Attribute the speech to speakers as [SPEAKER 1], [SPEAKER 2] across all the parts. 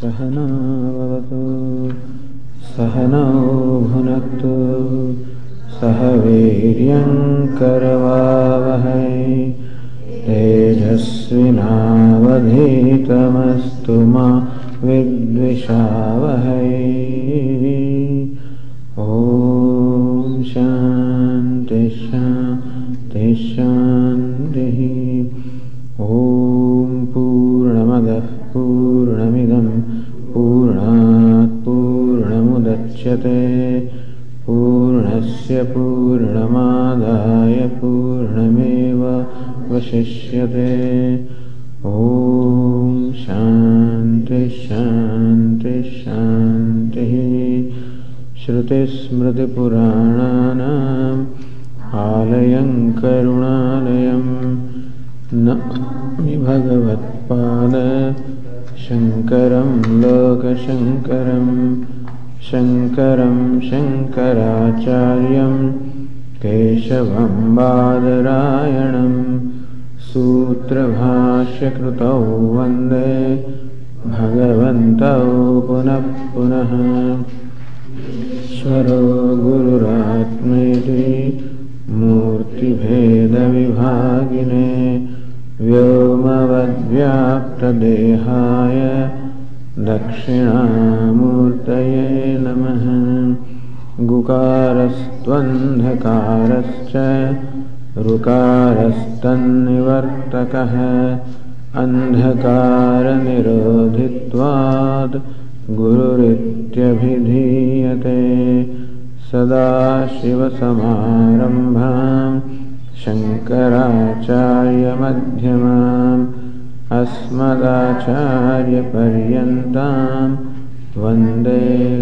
[SPEAKER 1] सहनावतु सहनौ भुनक्तु। सह वीर्यङ्करवावहै तेजस्विनावधीतमस्तु मा विद्विषावहै। ॐ शान्ति शान्ति शान्तिः पूर्णमुदच्यते पूर्णस्य पूर्णमादाय पूर्णमेव वशिष्यते ॐ शान्ति शान्ति शान्तिः। श्रुतिस्मृतिपुराणानाम् आलयं करुणालयं। नमामि भगवत्पाद। शङ्करं लोकशङ्करं शङ्करं शङ्कराचार्यं केशवं बादरायणं सूत्रभाष्यकृतौ वन्दे भगवन्तौ पुनः पुनः। ईश्वरो गुरुरात्मेति मूर्तिभेदविभागिने व्योमवद्व्याप्तदेहाय दक्षिणामूर्तये नमः। गुकारस्त्वन्धकारश्च ऋकारस्तन्निवर्तकः। अन्धकारनिरोधित्वात् गुरुरित्यभिधीयते। सदाशिवसमारम्भां शङ्कराचार्यमध्यमाम् अस्मदाचार्यपर्यन्तां वंदे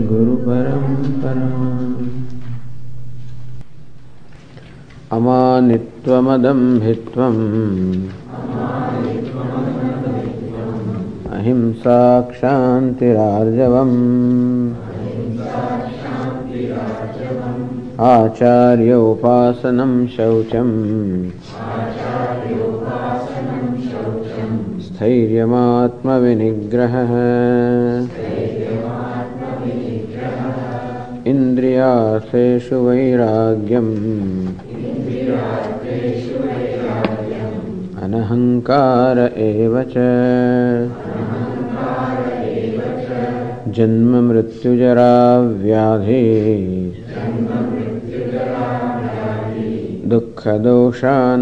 [SPEAKER 1] गुरुपरम्पराम्। अमानित्वमदम्भित्वम् अहिंसा क्षान्तिरार्जवम् आचार्योपासनं शौचम्। स्थैर्यमात्मविनिग्रहः इन्द्रियार्थेषु वैराग्यम्। अनहङ्कार एव च। जन्ममृत्युजराव्याधि दुःखदोषानुदर्शनम्।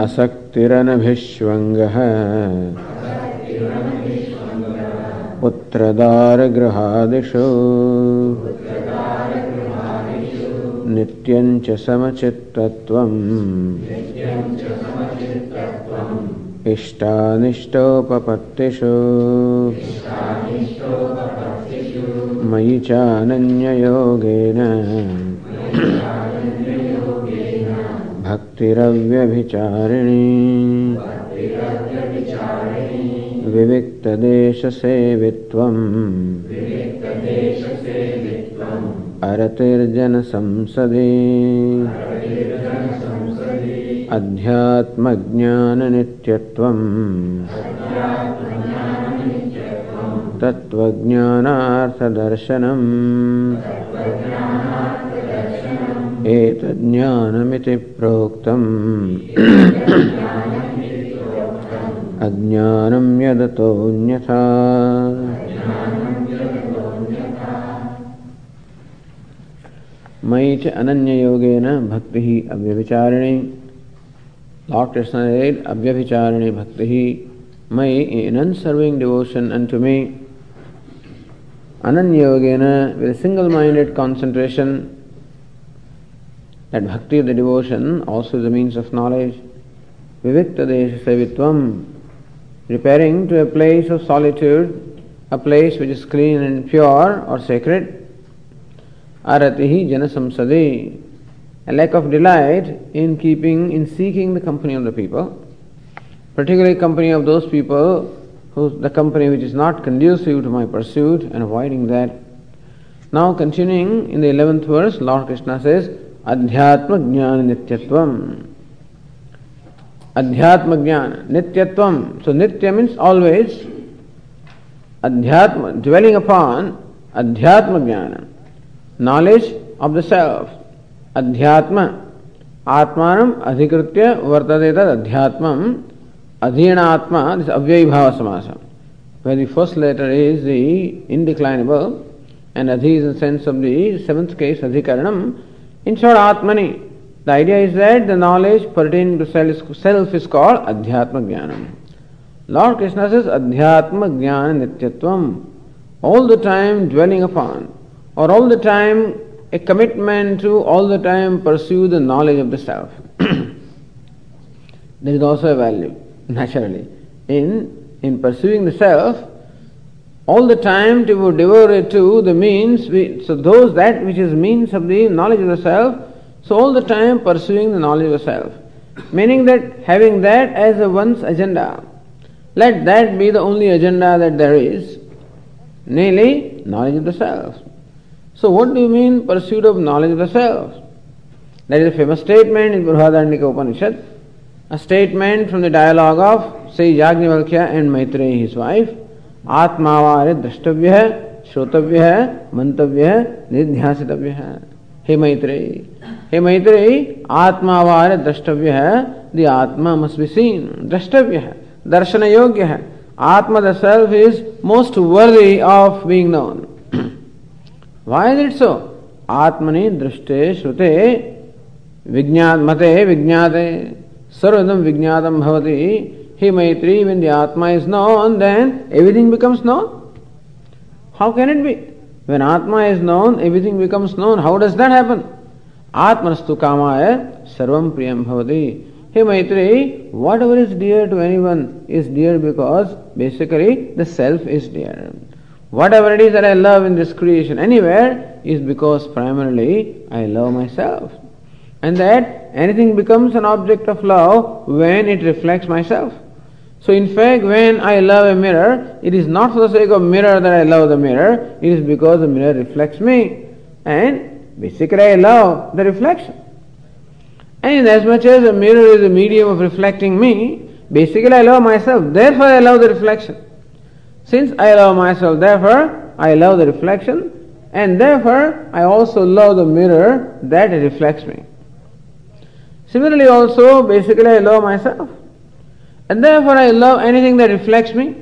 [SPEAKER 1] असक्तिरनभिष्वङ्गः। पुत्रदारगृहादिषु नित्यं समचित्तत्वम्। इष्टानिष्टोपपत्तिषु। मयि चानन्ययोगेन। भक्तिरव्यभिचारिणी। विविक्तदेशसेवित्वम्। अरतिर्जनसंसदि। अध्यात्मज्ञाननित्यत्वम्। तत्त्वज्ञानार्थदर्शनम् एतज्ज्ञानमिति प्रोक्तम् अज्ञानं भक्ति मयि च अनन्ययोगेन भक्तिः अव्यभिचारिणी। लाट् कृष्णेद् अव्यभिचारिणी भक्तिः। मयि in unswerving devotion unto me अनन्ययोगेन with single minded that bhakti the devotion also is a means of knowledge, vivikta desha sevitvam, repairing to a place of solitude, a place which is clean and pure or sacred, aratihi janasamsadi, a lack of delight in keeping, in seeking the company of the people, particularly company of those people who the company which is not conducive to my pursuit and avoiding that. Now continuing in the eleventh verse, Lord Krishna says, Adhyatma Jnana Nityatvam. Adhyatma Jnana, Nityatvam. So Nitya means always. Adhyatma, dwelling upon Adhyatma Jnana, knowledge of the self. Adhyatma, Atmanam adhikritya vartate tad adhyatmam, adhinatma, this avyayibhava samasa. Where the first letter is the indeclinable and adhi is in the sense of the seventh case, adhikaranam. In short, Atmani. The idea is that the knowledge pertaining to self is called Adhyatma Jnanam. Lord Krishna says Adhyatma Jnana Nityatvam. All the time dwelling upon, or all the time a commitment to all the time pursue the knowledge of the self. there is also a value, naturally. In, in pursuing the self, all the time to devote it to the means, so those that which is means of the knowledge of the self, so all the time pursuing the knowledge of the self. Meaning that having that as a one's agenda, let that be the only agenda that there is, namely knowledge of the self. So what do you mean pursuit of knowledge of the self? That is a famous statement in Brihadaranyaka Upanishad, a statement from the dialogue of say Yajnavalkya and Maitreyi his wife, आत्मावार्य द्रष्टव्य है श्रोतव्य है मंतव्य है निध्यासितव्य। है हे मैत्रेयी हे मैत्रेयी आत्मावार्य द्रष्टव्य है दि आत्मा मस्विसीन द्रष्टव्य है दर्शन योग्य है आत्म the self is most worthy of being known why it so आत्मनि दृष्टे, श्रुते विज्ञा मते, विज्ञाते सर्वदम विज्ञातम भवती। He Maitri, when the Atma is known, then everything becomes known. How can it be? When Atma is known, everything becomes known. How does that happen? Atmanastu kamaya sarvam priyam bhavati. Hey Maitri, whatever is dear to anyone is dear because basically the self is dear. Whatever it is that I love in this creation anywhere is because primarily I love myself. And that anything becomes an object of love when it reflects myself. So in fact, when I love a mirror, it is not for the sake of mirror that I love the mirror, it is because the mirror reflects me. And basically I love the reflection. And as much as a mirror is a medium of reflecting me, basically I love myself. Therefore I love the reflection. Since I love myself, therefore I love the reflection, and therefore I also love the mirror that reflects me. Similarly, also, basically, I love myself, and therefore I love anything that reflects me.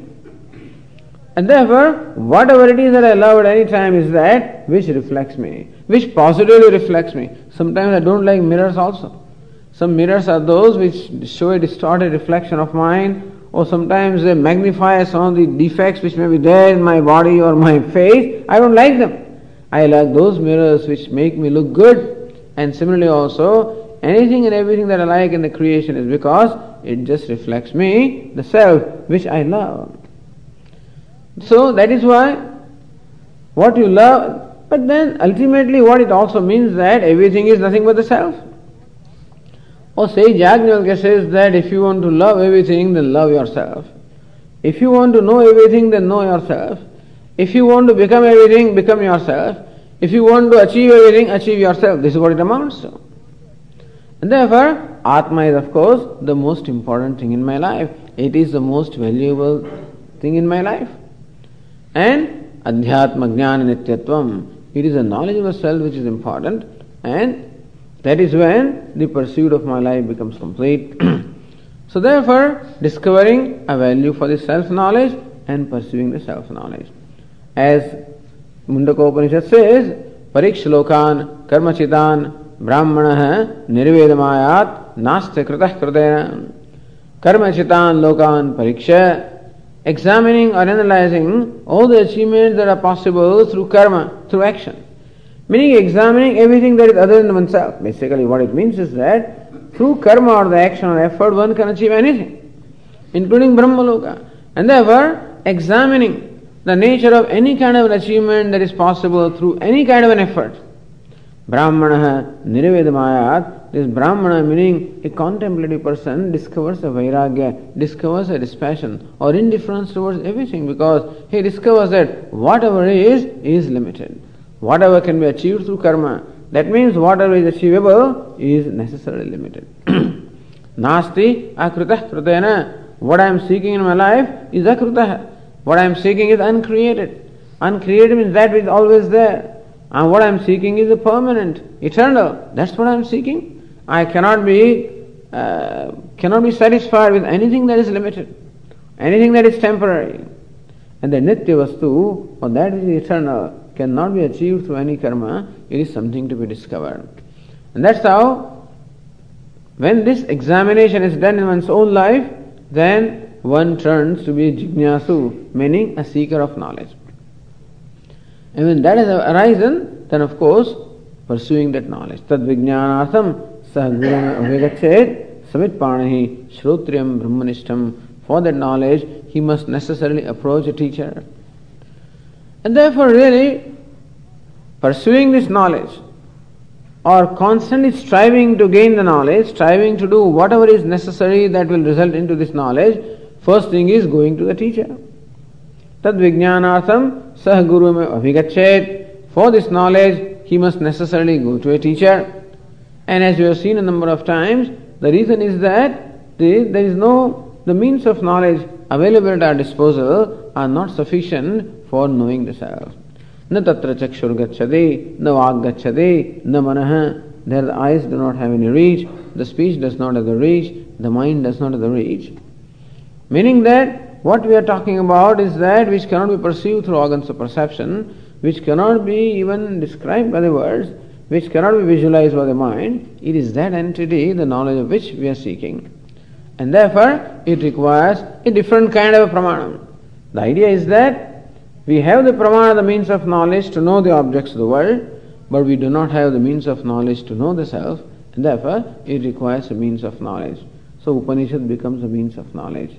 [SPEAKER 1] And therefore, whatever it is that I love at any time is that which reflects me, which positively reflects me. Sometimes I don't like mirrors also. Some mirrors are those which show a distorted reflection of mine or sometimes they magnify some of the defects which may be there in my body or my face. I don't like them. I like those mirrors which make me look good. And similarly also, anything and everything that I like in the creation is because it just reflects me, the self, which I love. So that is why what you love, but then ultimately what it also means that everything is nothing but the self. Or say Yajnavalkya says that if you want to love everything, then love yourself. If you want to know everything, then know yourself. If you want to become everything, become yourself. If you want to achieve everything, achieve yourself. This is what it amounts to. And therefore, Atma is of course the most important thing in my life. It is the most valuable thing in my life. And Adhyatma Jnana Nityatvam. It is the knowledge of the self which is important and that is when the pursuit of my life becomes complete. so, therefore, discovering a value for the self knowledge and pursuing the self knowledge. As Mundaka Upanishad says, Parikshlokan Karmachitan Brahmana Nirvedamayat Nastya Kritah Kritena Karmachitan Lokan Pariksha examining or analyzing all the achievements that are possible through karma, through action. Meaning examining everything that is other than oneself. Basically, what it means is that through karma or the action or effort, one can achieve anything, including Brahmaloka. And therefore, examining the nature of any kind of an achievement that is possible through any kind of an effort. Brahmana nirvedamayat, this Brahmana meaning a contemplative person discovers a vairagya, discovers a dispassion or indifference towards everything because he discovers that whatever is, is limited. Whatever can be achieved through karma, that means whatever is achievable is necessarily limited. Nasti akrutah krutena. What I am seeking in my life is akrutah. What I am seeking is uncreated. Uncreated means that which is always there. And what I am seeking is a permanent, eternal. That's what I am seeking. I cannot be uh, cannot be satisfied with anything that is limited, anything that is temporary. And the nitya vastu, or that which eternal, cannot be achieved through any karma. It is something to be discovered. And that's how, when this examination is done in one's own life, then one turns to be jignasu, meaning a seeker of knowledge. And when that has arisen, then of course, pursuing that knowledge. Tad vijnanatham sahagurana avigachet samit panahi shrotriyam brahmanishtam. For that knowledge, he must necessarily approach a teacher. And therefore, really, pursuing this knowledge or constantly striving to gain the knowledge, striving to do whatever is necessary that will result into this knowledge, first thing is going to the teacher. Tad vijnanatham sah guru abhigachet. For this knowledge, he must necessarily go to a teacher. And as you have seen a number of times, the reason is that the, there is no, the means of knowledge available at our disposal are not sufficient for knowing the self. न तत्र चक्षुर गच्छते न वाग गच्छते न मनः there the eyes do not have any reach the speech does not have the reach the mind does not have the reach meaning that what we are talking about is that which cannot be perceived through organs of perception, which cannot be even described by the words, which cannot be visualized by the mind. It is that entity, the knowledge of which we are seeking. And therefore, it requires a different kind of a pramanam. The idea is that we have the pramana, the means of knowledge to know the objects of the world, but we do not have the means of knowledge to know the self, and therefore it requires a means of knowledge. So Upanishad becomes a means of knowledge.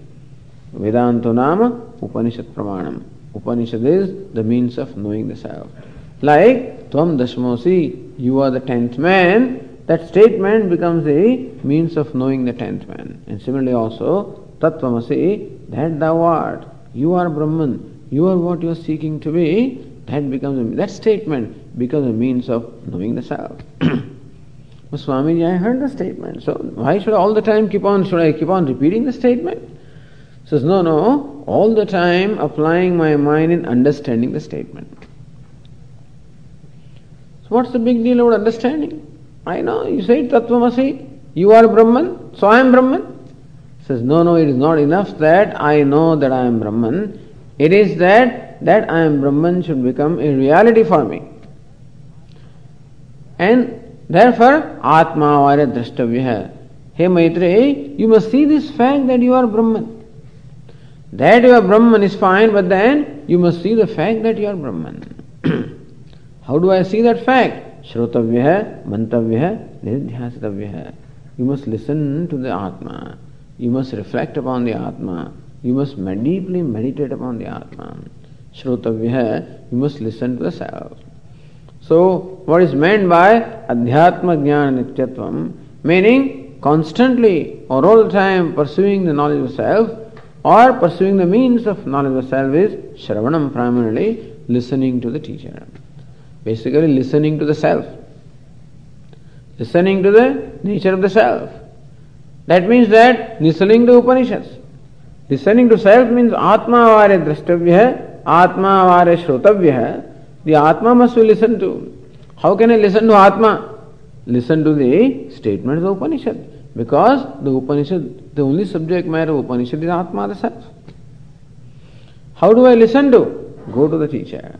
[SPEAKER 1] Vedanta Nama Upanishad Pramanam. Upanishad is the means of knowing the self. Like Tvam Dashmosi, you are the tenth man, that statement becomes a means of knowing the tenth man. And similarly also, Tattvamasi, that thou art, you are Brahman, you are what you are seeking to be, that becomes that statement becomes a means of knowing the self. Swamiji, I heard the statement, so why should all the time keep on, should I keep on repeating the statement? Says, no, no, all the time applying my mind in understanding the statement. So what's the big deal about understanding? I know, you say Tattvamasi, you are Brahman, so I am Brahman. Says, no, no, it is not enough that I know that I am Brahman. It is that that I am Brahman should become a reality for me. And therefore, Atma Varya Drashtavya. Hey Maitreyi, you must see this fact that you are Brahman. That you are Brahman is fine, but then you must see the fact that you are Brahman. How do I see that fact? Shrotavya, Mantavya, Nidhyasitavya. You must listen to the Atma. You must reflect upon the Atma. You must deeply meditate upon the Atma. Shrotavya, you must listen to the self. So, what is meant by Adhyatma Jnana Nityatvam? Meaning, constantly or all the time pursuing the knowledge of self or pursuing the means of knowledge of self is Shravanam primarily, listening to the teacher. Basically, listening to the self. Listening to the nature of the self. That means that listening to Upanishads. Listening to self means Atma Vare Drashtavya, Atma Vare Shrotavya. The Atma must be listened to. How can I listen to Atma? Listen to the statements of Upanishad. Because the Upanishad, the only subject matter of Upanishad is Atma, self. How do I listen to? Go to the teacher.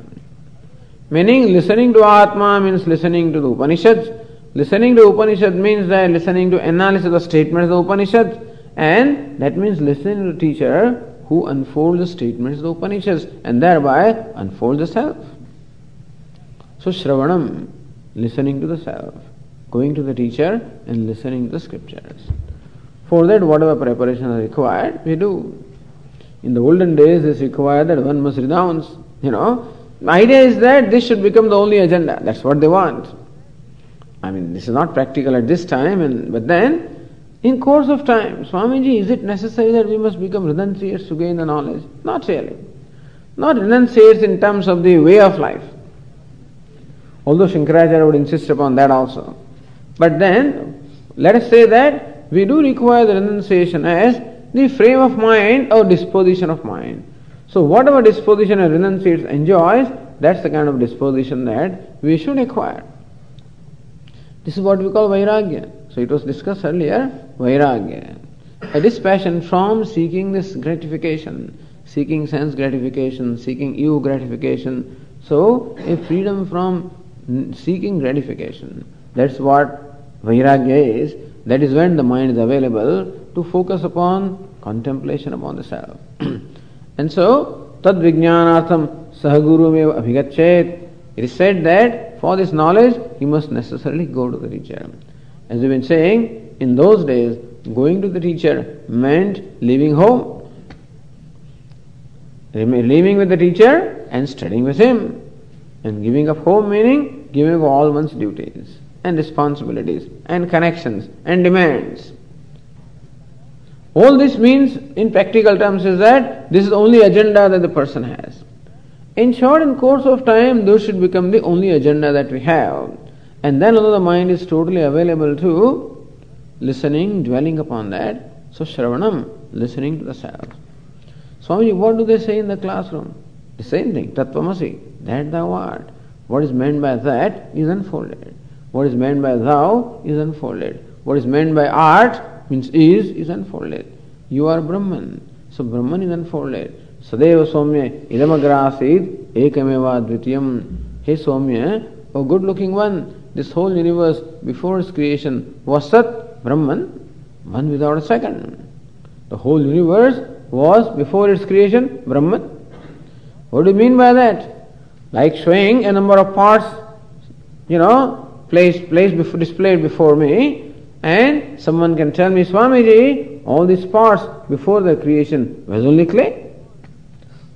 [SPEAKER 1] Meaning, listening to Atma means listening to the Upanishads. Listening to Upanishad means that listening to analysis of the statements of the Upanishads. And that means listening to the teacher who unfolds the statements of the Upanishads and thereby unfolds the self. So, Shravanam, listening to the self going to the teacher and listening to the scriptures. For that, whatever preparation is required, we do. In the olden days, it's required that one must renounce. You know, the idea is that this should become the only agenda. That's what they want. I mean, this is not practical at this time, and but then, in course of time, Swamiji, is it necessary that we must become renunciates to gain the knowledge? Not really. Not renunciates in terms of the way of life. Although Shankaracharya would insist upon that also. But then, let us say that we do require the renunciation as the frame of mind or disposition of mind. So, whatever disposition a renunciate enjoys, that's the kind of disposition that we should acquire. This is what we call Vairagya. So, it was discussed earlier Vairagya. A dispassion from seeking this gratification, seeking sense gratification, seeking ego gratification. So, a freedom from seeking gratification. That's what Vairagya is. That is when the mind is available to focus upon contemplation upon the self. and so, tad vijnanatham sahaguru abhigachet. It is said that for this knowledge, he must necessarily go to the teacher. As we've been saying, in those days, going to the teacher meant leaving home. Leaving with the teacher and studying with him. And giving up home meaning giving up all one's duties and responsibilities and connections and demands. All this means, in practical terms, is that this is the only agenda that the person has. In short, in course of time, those should become the only agenda that we have. And then although the mind is totally available to listening, dwelling upon that, so Shravanam, listening to the self. Swamiji, what do they say in the classroom? The same thing, Tattvamasi, that thou art. What is meant by that is unfolded. What is meant by thou is unfolded. What is meant by art means is is unfolded. You are Brahman. So Brahman is unfolded. Sadeva Somya idamagrasid ekameva dvitiyam. Hey Somya, O good looking one, this whole universe before its creation was Sat, Brahman, one without a second. The whole universe was before its creation Brahman. What do you mean by that? Like showing a number of parts, you know, placed, placed before, displayed before me, and someone can tell me, Swamiji, all these parts before the creation was only clay.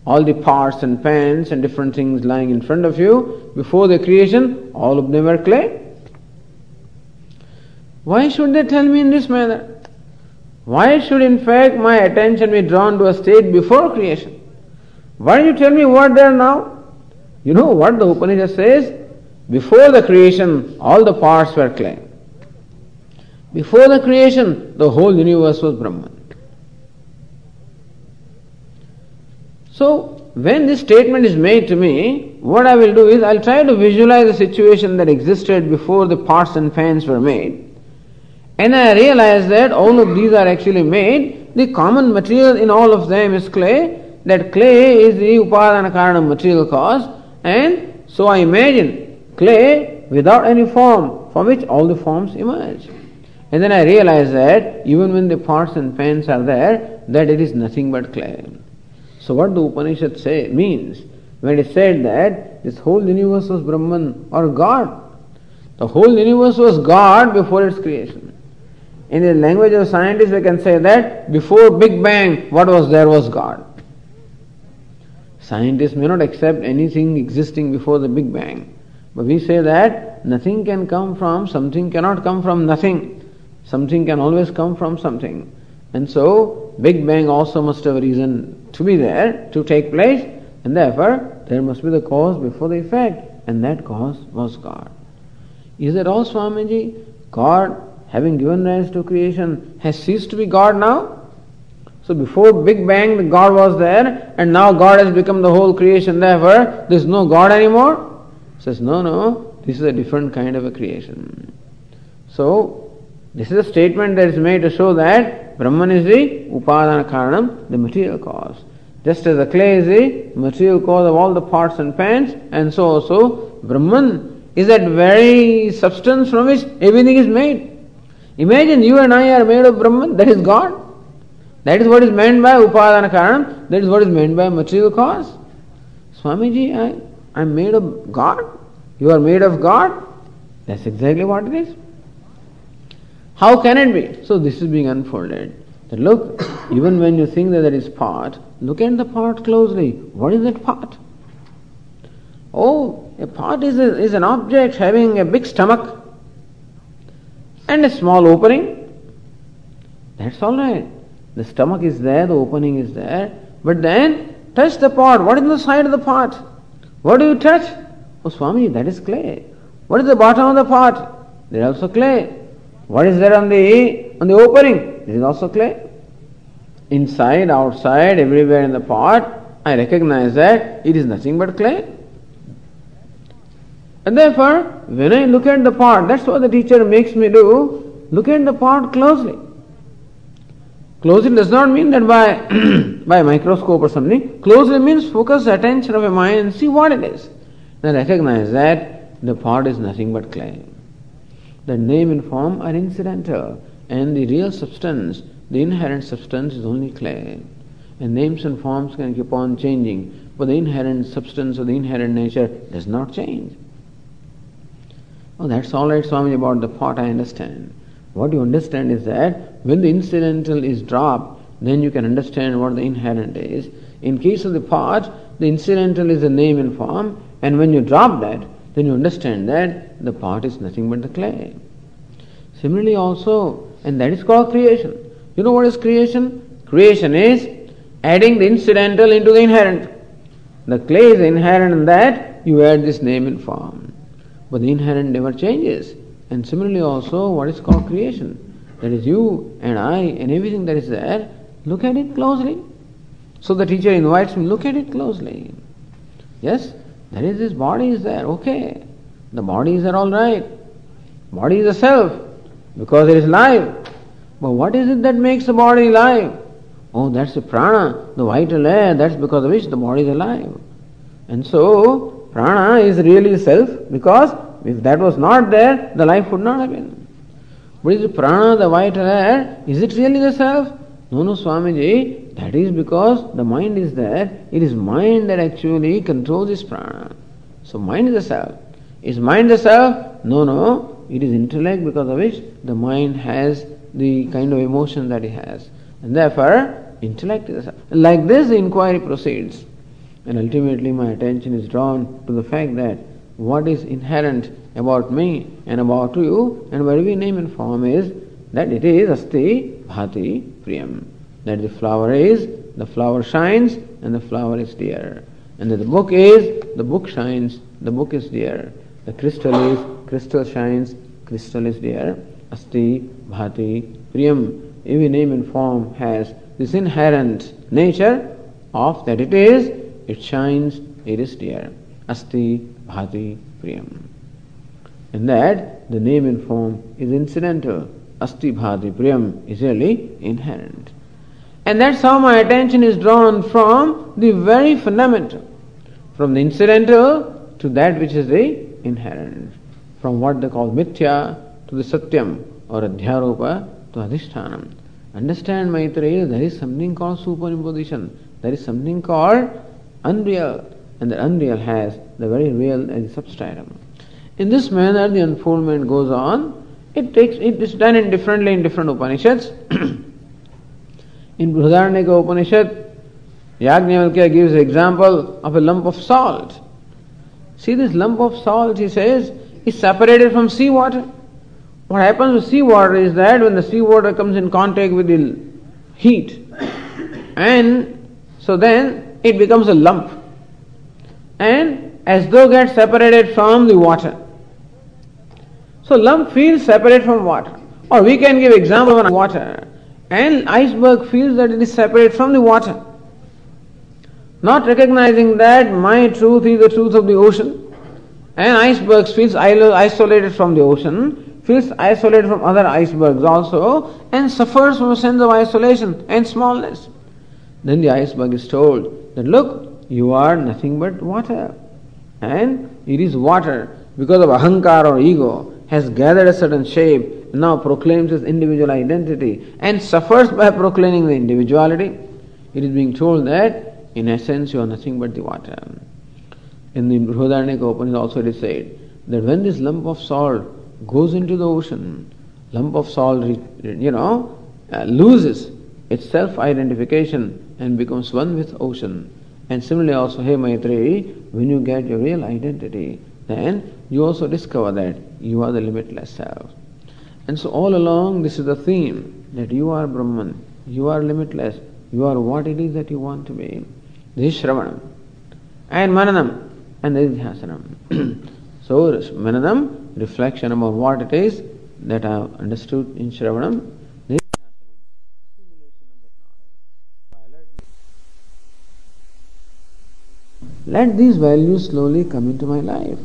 [SPEAKER 1] All the parts and pans and different things lying in front of you before the creation, all of them were clay. Why should they tell me in this manner? Why should in fact my attention be drawn to a state before creation? Why don't you tell me what they are now? You know what the Upanishad says? Before the creation, all the parts were clay. Before the creation, the whole universe was Brahman. So, when this statement is made to me, what I will do is I'll try to visualize the situation that existed before the parts and fans were made. And I realize that all of these are actually made. The common material in all of them is clay. That clay is the upadana karana material cause. And so I imagine clay without any form from which all the forms emerge. And then I realize that even when the parts and pans are there, that it is nothing but clay. So what the Upanishad say means when it said that this whole universe was Brahman or God. The whole universe was God before its creation. In the language of scientists, we can say that before Big Bang, what was there was God. Scientists may not accept anything existing before the Big Bang. But we say that nothing can come from, something cannot come from nothing. Something can always come from something. And so, Big Bang also must have a reason to be there, to take place, and therefore, there must be the cause before the effect, and that cause was God. Is that all, Swamiji? God, having given rise to creation, has ceased to be God now? So before Big Bang, the God was there, and now God has become the whole creation, therefore, there is no God anymore? Says, no, no, this is a different kind of a creation. So, this is a statement that is made to show that Brahman is the Upadana Karanam, the material cause. Just as the clay is the material cause of all the parts and pans, and so also Brahman is that very substance from which everything is made. Imagine you and I are made of Brahman, that is God. That is what is meant by Upadana Karanam, that is what is meant by material cause. Swamiji, I, I'm made of God. You are made of God. That's exactly what it is. How can it be? So this is being unfolded. That look, even when you think that there is part, look at the part closely. What is that part? Oh, a part is, a, is an object having a big stomach and a small opening. That's all right. The stomach is there, the opening is there. But then, touch the part. What is the side of the part? What do you touch? Oh, Swami, that is clay. What is the bottom of the pot? There also clay. What is there on the on the opening, this is also clay. Inside, outside, everywhere in the pot, I recognize that it is nothing but clay. And therefore, when I look at the pot, that's what the teacher makes me do, look at the pot closely. Closely does not mean that by, by microscope or something. Closely means focus attention of a mind and see what it is. Then recognize that the pot is nothing but clay. The name and form are incidental, and the real substance, the inherent substance, is only clay. And names and forms can keep on changing, but the inherent substance or the inherent nature does not change. Oh, that's all right, Swami, about the pot, I understand. What you understand is that when the incidental is dropped, then you can understand what the inherent is. In case of the pot, the incidental is a name and form, and when you drop that, then you understand that the pot is nothing but the clay. Similarly, also, and that is called creation. You know what is creation? Creation is adding the incidental into the inherent. The clay is inherent in that you add this name and form. But the inherent never changes. And similarly also what is called creation. That is you and I and everything that is there, look at it closely. So the teacher invites me, look at it closely. Yes, there is this body is there, okay. The body is there all right. Body is a self because it is live. But what is it that makes the body alive? Oh, that's the prana, the vital air, that's because of which the body is alive. And so, prana is really self because if that was not there, the life would not have been. But is prana, the white air, is it really the self? No, no, Swamiji, that is because the mind is there. It is mind that actually controls this prana. So mind is the self. Is mind the self? No, no. It is intellect because of which the mind has the kind of emotion that it has. And therefore, intellect is the self. Like this, the inquiry proceeds. And ultimately, my attention is drawn to the fact that what is inherent about me and about you and where we name and form is that it is asti bhati priyam. That the flower is, the flower shines and the flower is dear. And that the book is, the book shines, the book is dear. The crystal is, crystal shines, crystal is dear. Asti bhati priyam. Every name and form has this inherent nature of that it is, it shines, it is dear. Asti bhati priyam. In that, the name and form is incidental. Asti bhati priyam is really inherent. And that's how my attention is drawn from the very fundamental, from the incidental to that which is the inherent, from what they call mithya to the satyam or adhyaropa to adhishtanam. Understand, Maitreya, there is something called superimposition. There is something called unreal and the unreal has the very real as substratum. In this manner, the unfoldment goes on. It takes it is done in differently in different Upanishads. in Brihadaranyaka Upanishad, Yajnavalkya gives example of a lump of salt. See this lump of salt, he says, is separated from seawater. What happens with seawater is that when the seawater comes in contact with the heat, and so then it becomes a lump and as though get separated from the water. So lump feels separate from water. Or we can give example of water. And iceberg feels that it is separate from the water. Not recognizing that my truth is the truth of the ocean. And iceberg feels isolated from the ocean, feels isolated from other icebergs also, and suffers from a sense of isolation and smallness. Then the iceberg is told that look, you are nothing but water. And it is water, because of ahankar or ego, has gathered a certain shape, now proclaims its individual identity, and suffers by proclaiming the individuality. It is being told that, in essence, you are nothing but the water. In the Brihadaranyaka Upanishad also it is said that when this lump of salt goes into the ocean, lump of salt, you know, uh, loses its self-identification and becomes one with ocean. And similarly also, hey Maitri, when you get your real identity, then you also discover that you are the limitless self. And so all along this is the theme that you are Brahman, you are limitless, you are what it is that you want to be. This is Shravanam. And Mananam, and this is Dhyasanam. so Mananam, reflection about what it is that I have understood in Shravanam. Let these values slowly come into my life.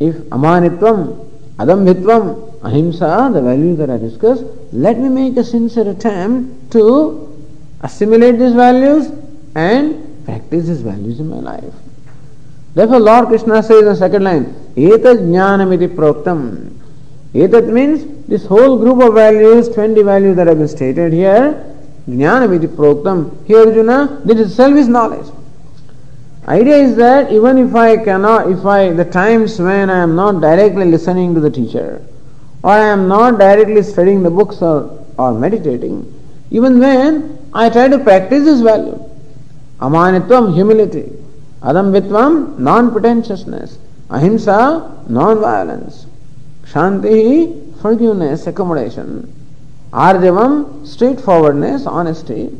[SPEAKER 1] If amanitvam, adambhitvam, ahimsa, the values that I discussed, let me make a sincere attempt to assimilate these values and practice these values in my life. Therefore, Lord Krishna says in the second line, Etat jnanamiti proktam. Etat means this whole group of values, 20 values that have been stated here, jnanamiti proktam. Here Arjuna, this itself is knowledge. Idea is that even if I cannot, if I, the times when I am not directly listening to the teacher, or I am not directly studying the books or, or meditating, even when I try to practice this value, amanitvam, humility, adambhitvam, non-pretentiousness, ahimsa, non-violence, shanti, forgiveness, accommodation, arjavam, straightforwardness, honesty,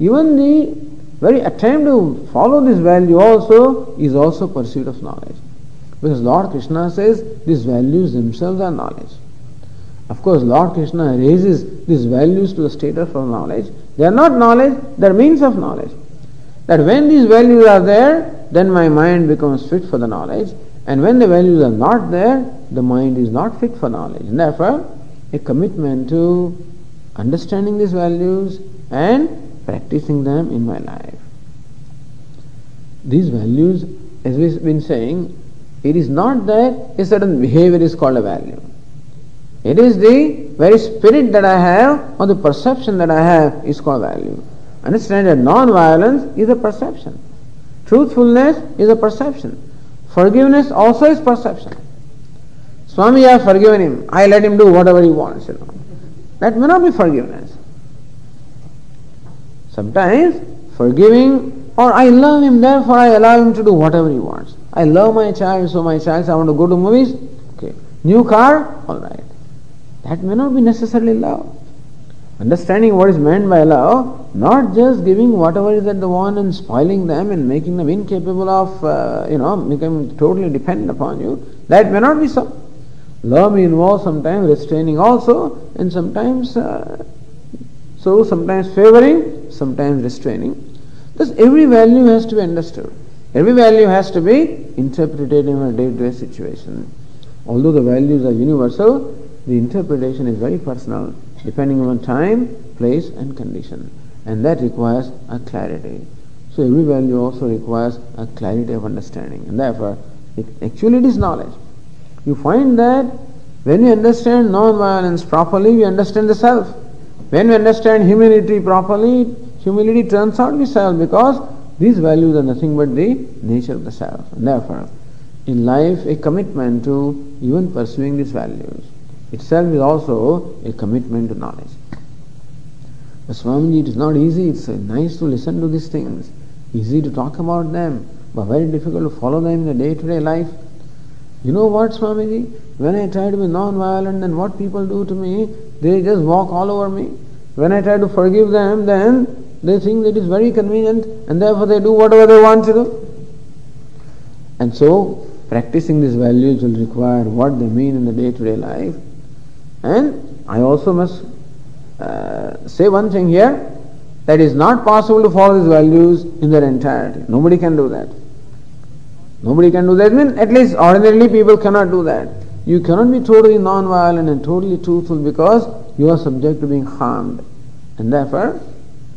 [SPEAKER 1] even the very attempt to follow this value also is also pursuit of knowledge. Because Lord Krishna says these values themselves are knowledge. Of course, Lord Krishna raises these values to the status of knowledge. They are not knowledge, they are means of knowledge. That when these values are there, then my mind becomes fit for the knowledge. And when the values are not there, the mind is not fit for knowledge. And therefore, a commitment to understanding these values and practicing them in my life. These values, as we've been saying, it is not that a certain behavior is called a value. It is the very spirit that I have or the perception that I have is called value. Understand that non-violence is a perception. Truthfulness is a perception. Forgiveness also is perception. Swami, I have forgiven him. I let him do whatever he wants. You know. That may not be forgiveness. Sometimes forgiving or I love him, therefore I allow him to do whatever he wants. I love my child, so my child I want to go to movies. Okay. New car, alright. That may not be necessarily love. Understanding what is meant by love, not just giving whatever is at the one and spoiling them and making them incapable of, uh, you know, becoming totally dependent upon you. That may not be so. Love may involve sometimes restraining also, and sometimes uh, so sometimes favoring, sometimes restraining. Thus every value has to be understood. Every value has to be interpreted in a day-to-day situation. Although the values are universal, the interpretation is very personal, depending on time, place and condition. And that requires a clarity. So every value also requires a clarity of understanding. And therefore, it, actually it is knowledge. You find that when you understand non-violence properly, you understand the self. When we understand humility properly, humility turns out to be self because these values are nothing but the nature of the self. Therefore, in life, a commitment to even pursuing these values itself is also a commitment to knowledge. But Swamiji, it is not easy. It's nice to listen to these things, easy to talk about them, but very difficult to follow them in the day-to-day life. You know what, Swamiji? When I try to be non-violent, then what people do to me, they just walk all over me. When I try to forgive them, then they think that it is very convenient and therefore they do whatever they want to do. And so, practicing these values will require what they mean in the day-to-day life. And I also must uh, say one thing here, that it is not possible to follow these values in their entirety. Nobody can do that. Nobody can do that. I mean, at least ordinarily people cannot do that. You cannot be totally non-violent and totally truthful because you are subject to being harmed. And therefore,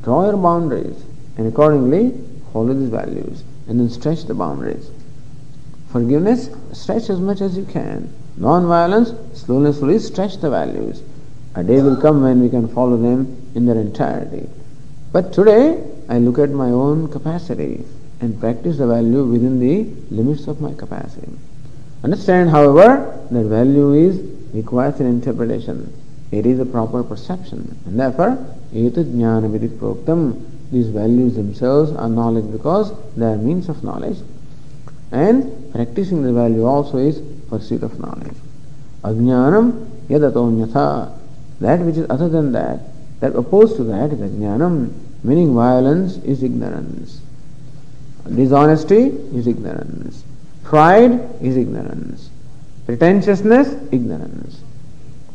[SPEAKER 1] draw your boundaries and accordingly follow these values and then stretch the boundaries. Forgiveness, stretch as much as you can. Non-violence, slowly, slowly stretch the values. A day will come when we can follow them in their entirety. But today, I look at my own capacity and practice the value within the limits of my capacity. Understand, however, that value is requires an interpretation. It is a proper perception. And therefore, etat jnana proktam, these values themselves are knowledge because they are means of knowledge. And practicing the value also is pursuit of knowledge. Ajnanam yadatonyatha, that which is other than that, that opposed to that is ajnanam, meaning violence is ignorance. Dishonesty is ignorance. Pride is ignorance. Pretentiousness, ignorance.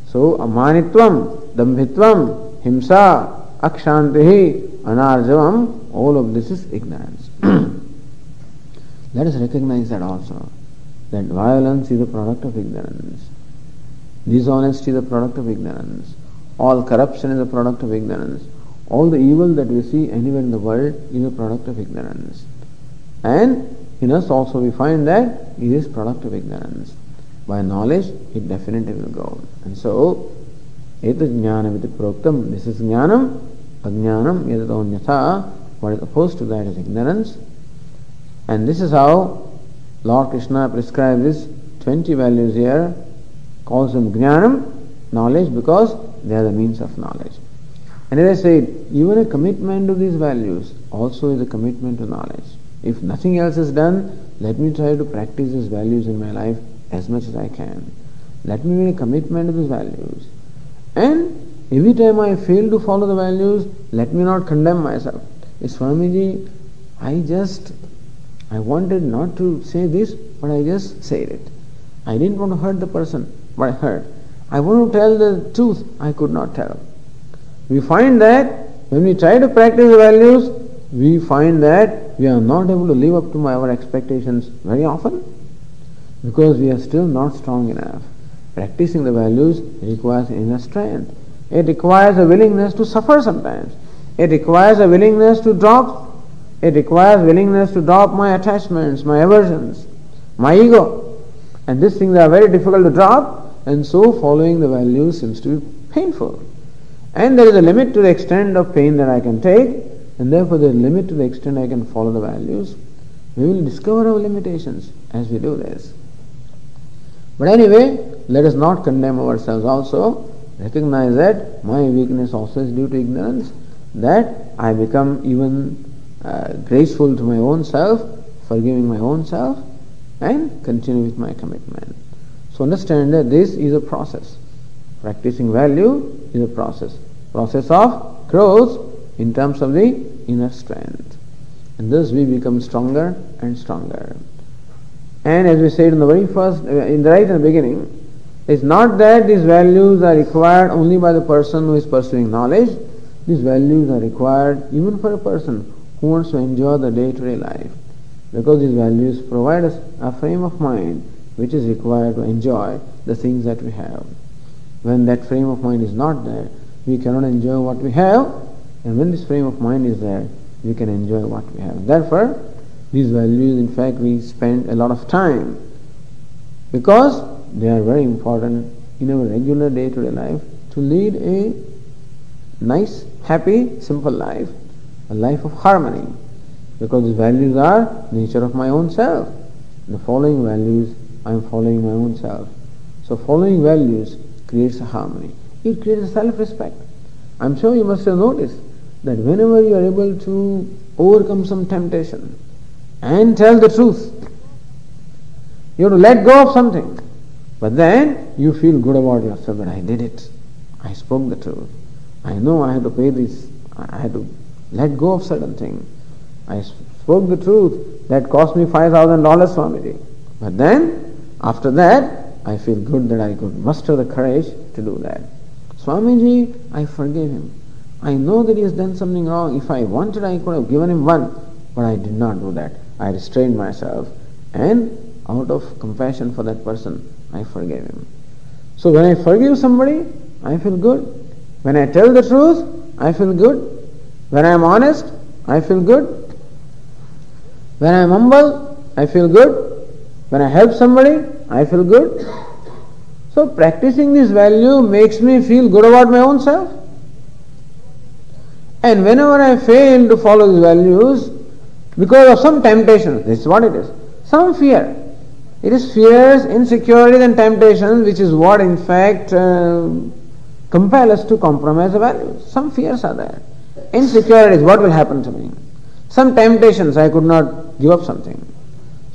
[SPEAKER 1] So, amanitvam, dambhitvam, himsa, akshantihi, anarjavam, all of this is ignorance. Let us recognize that also. That violence is a product of ignorance. Dishonesty is a product of ignorance. All corruption is a product of ignorance. All the evil that we see anywhere in the world is a product of ignorance. And in us also we find that it is product of ignorance. By knowledge, it definitely will go. And so, etajnana viti proktam, this is jnanam, ajnanam yadadonyatha, what is opposed to that is ignorance. And this is how Lord Krishna prescribes these 20 values here, calls them jnanam, knowledge, because they are the means of knowledge. And as I said, even a commitment to these values also is a commitment to knowledge. If nothing else is done, let me try to practice these values in my life as much as I can. Let me make a commitment to these values. And every time I fail to follow the values, let me not condemn myself. Swamiji, I just, I wanted not to say this, but I just said it. I didn't want to hurt the person, but I hurt. I want to tell the truth, I could not tell. We find that when we try to practice the values, we find that we are not able to live up to our expectations very often because we are still not strong enough. Practicing the values requires inner strength. It requires a willingness to suffer sometimes. It requires a willingness to drop. It requires willingness to drop my attachments, my aversions, my ego. And these things are very difficult to drop, and so following the values seems to be painful. And there is a limit to the extent of pain that I can take, and therefore the limit to the extent I can follow the values. We will discover our limitations as we do this. But anyway, let us not condemn ourselves also. Recognize that my weakness also is due to ignorance that I become even uh, graceful to my own self, forgiving my own self, and continue with my commitment. So understand that this is a process. Practicing value is a process. Process of growth in terms of the inner strength. And thus we become stronger and stronger. And as we said in the very first, uh, in the right in the beginning, it's not that these values are required only by the person who is pursuing knowledge, these values are required even for a person who wants to enjoy the day-to-day life because these values provide us a frame of mind which is required to enjoy the things that we have. When that frame of mind is not there, we cannot enjoy what we have and when this frame of mind is there, we can enjoy what we have. Therefore, these values, in fact, we spend a lot of time because they are very important in our regular day-to-day life to lead a nice, happy, simple life, a life of harmony, because these values are nature of my own self. The following values, I am following my own self. So following values creates a harmony. It creates a self-respect. I'm sure you must have noticed that whenever you are able to overcome some temptation and tell the truth, you have to let go of something. But then you feel good about yourself that I did it. I spoke the truth. I know I had to pay this, I had to let go of certain things. I spoke the truth. That cost me $5,000 Swamiji. But then, after that, I feel good that I could muster the courage to do that. Swamiji, I forgave him. I know that he has done something wrong. If I wanted, I could have given him one, but I did not do that. I restrained myself, and out of compassion for that person, I forgave him. So when I forgive somebody, I feel good. When I tell the truth, I feel good. When I am honest, I feel good. When I am humble, I feel good. When I help somebody, I feel good. So practicing this value makes me feel good about my own self. And whenever I fail to follow these values, because of some temptation, this is what it is, some fear. It is fears, insecurities and temptations which is what in fact uh, compel us to compromise the values. Some fears are there. Insecurities, what will happen to me? Some temptations, I could not give up something.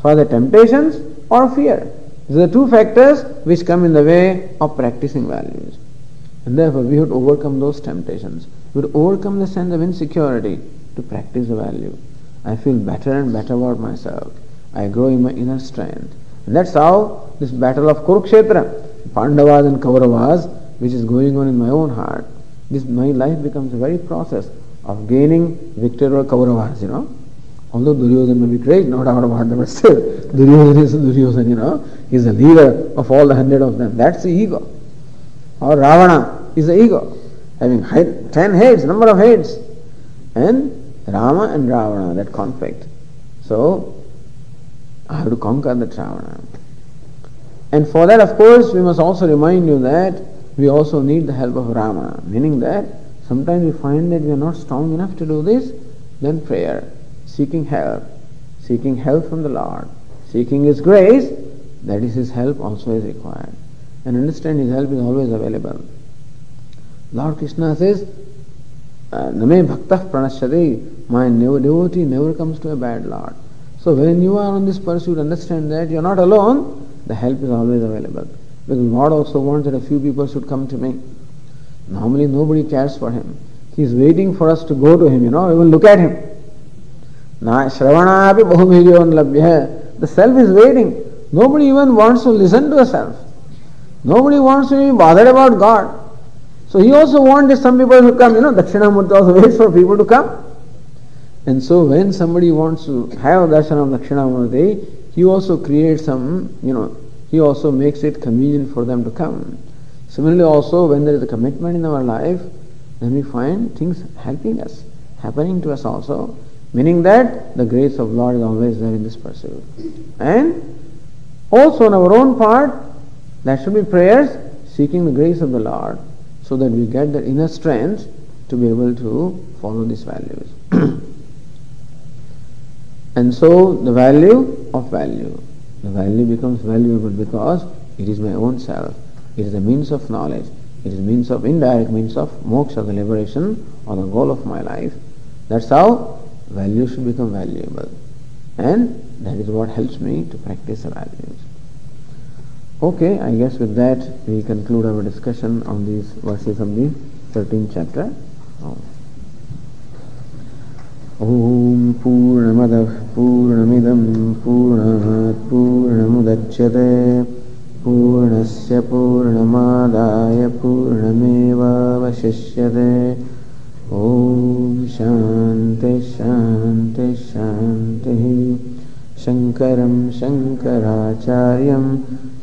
[SPEAKER 1] So are the temptations or fear? These are the two factors which come in the way of practicing values. And therefore we have to overcome those temptations. To overcome the sense of insecurity to practice the value. I feel better and better about myself. I grow in my inner strength. And that's how this battle of Kurukshetra, Pandavas and Kauravas, which is going on in my own heart. This my life becomes a very process of gaining victory over Kauravas, you know.
[SPEAKER 2] Although Duryodhana may be great, no doubt about that, but still, Duryodhana is Duryodhana, you know. He's the leader of all the hundred of them. That's the ego. Or Ravana is the ego, having ten heads, number of heads. And Rama and Ravana, that conflict. So, I have to conquer the Ravana. And for that, of course, we must also remind you that we also need the help of Rama, meaning that sometimes we find that we are not strong enough to do this, then prayer, seeking help, seeking help from the Lord, seeking His grace, that is His help also is required. And understand His help is always available. Lord Krishna says, uh, Na me bhaktah pranashyati, my devotee never comes to a bad Lord. So when you are on this pursuit, understand that you are not alone, the help is always available. Because God also wants that a few people should come to me. Normally nobody cares for him. He is waiting for us to go to him, you know, even look at him. The self is waiting. Nobody even wants to listen to the self. Nobody wants to be bothered about God. So he also that some people should come, you know, Dakshinamurti also waits for people to come. And so when somebody wants to have darshan of Dakshinamurti, he also creates some, you know, he also makes it convenient for them to come. Similarly also when there is a commitment in our life, then we find things helping us, happening to us also, meaning that the grace of Lord is always there in this pursuit. And also on our own part, there should be prayers seeking the grace of the Lord so that we get the inner strength to be able to follow these values. And so the value of value. The value becomes valuable because it is my own self. It is a means of knowledge. It is means of indirect means of moksha, the liberation or the goal of my life. That's how value should become valuable. And that is what helps me to practice the values. Okay, I guess with that we conclude our discussion on these verses of the 13th chapter. Oh. ॐ पूर्णमदः पूर्णमिदं पूर्णात् पूर्णमुदच्यते पूर्णस्य पूर्णमादाय पूर्णमेवावशिष्यते ॐ शान्ति शान्ति शान्तिः शङ्करं शङ्कराचार्यं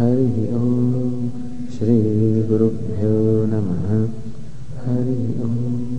[SPEAKER 2] हरिः ॐ श्रीगुरुभ्यो नमः। हरिः ओं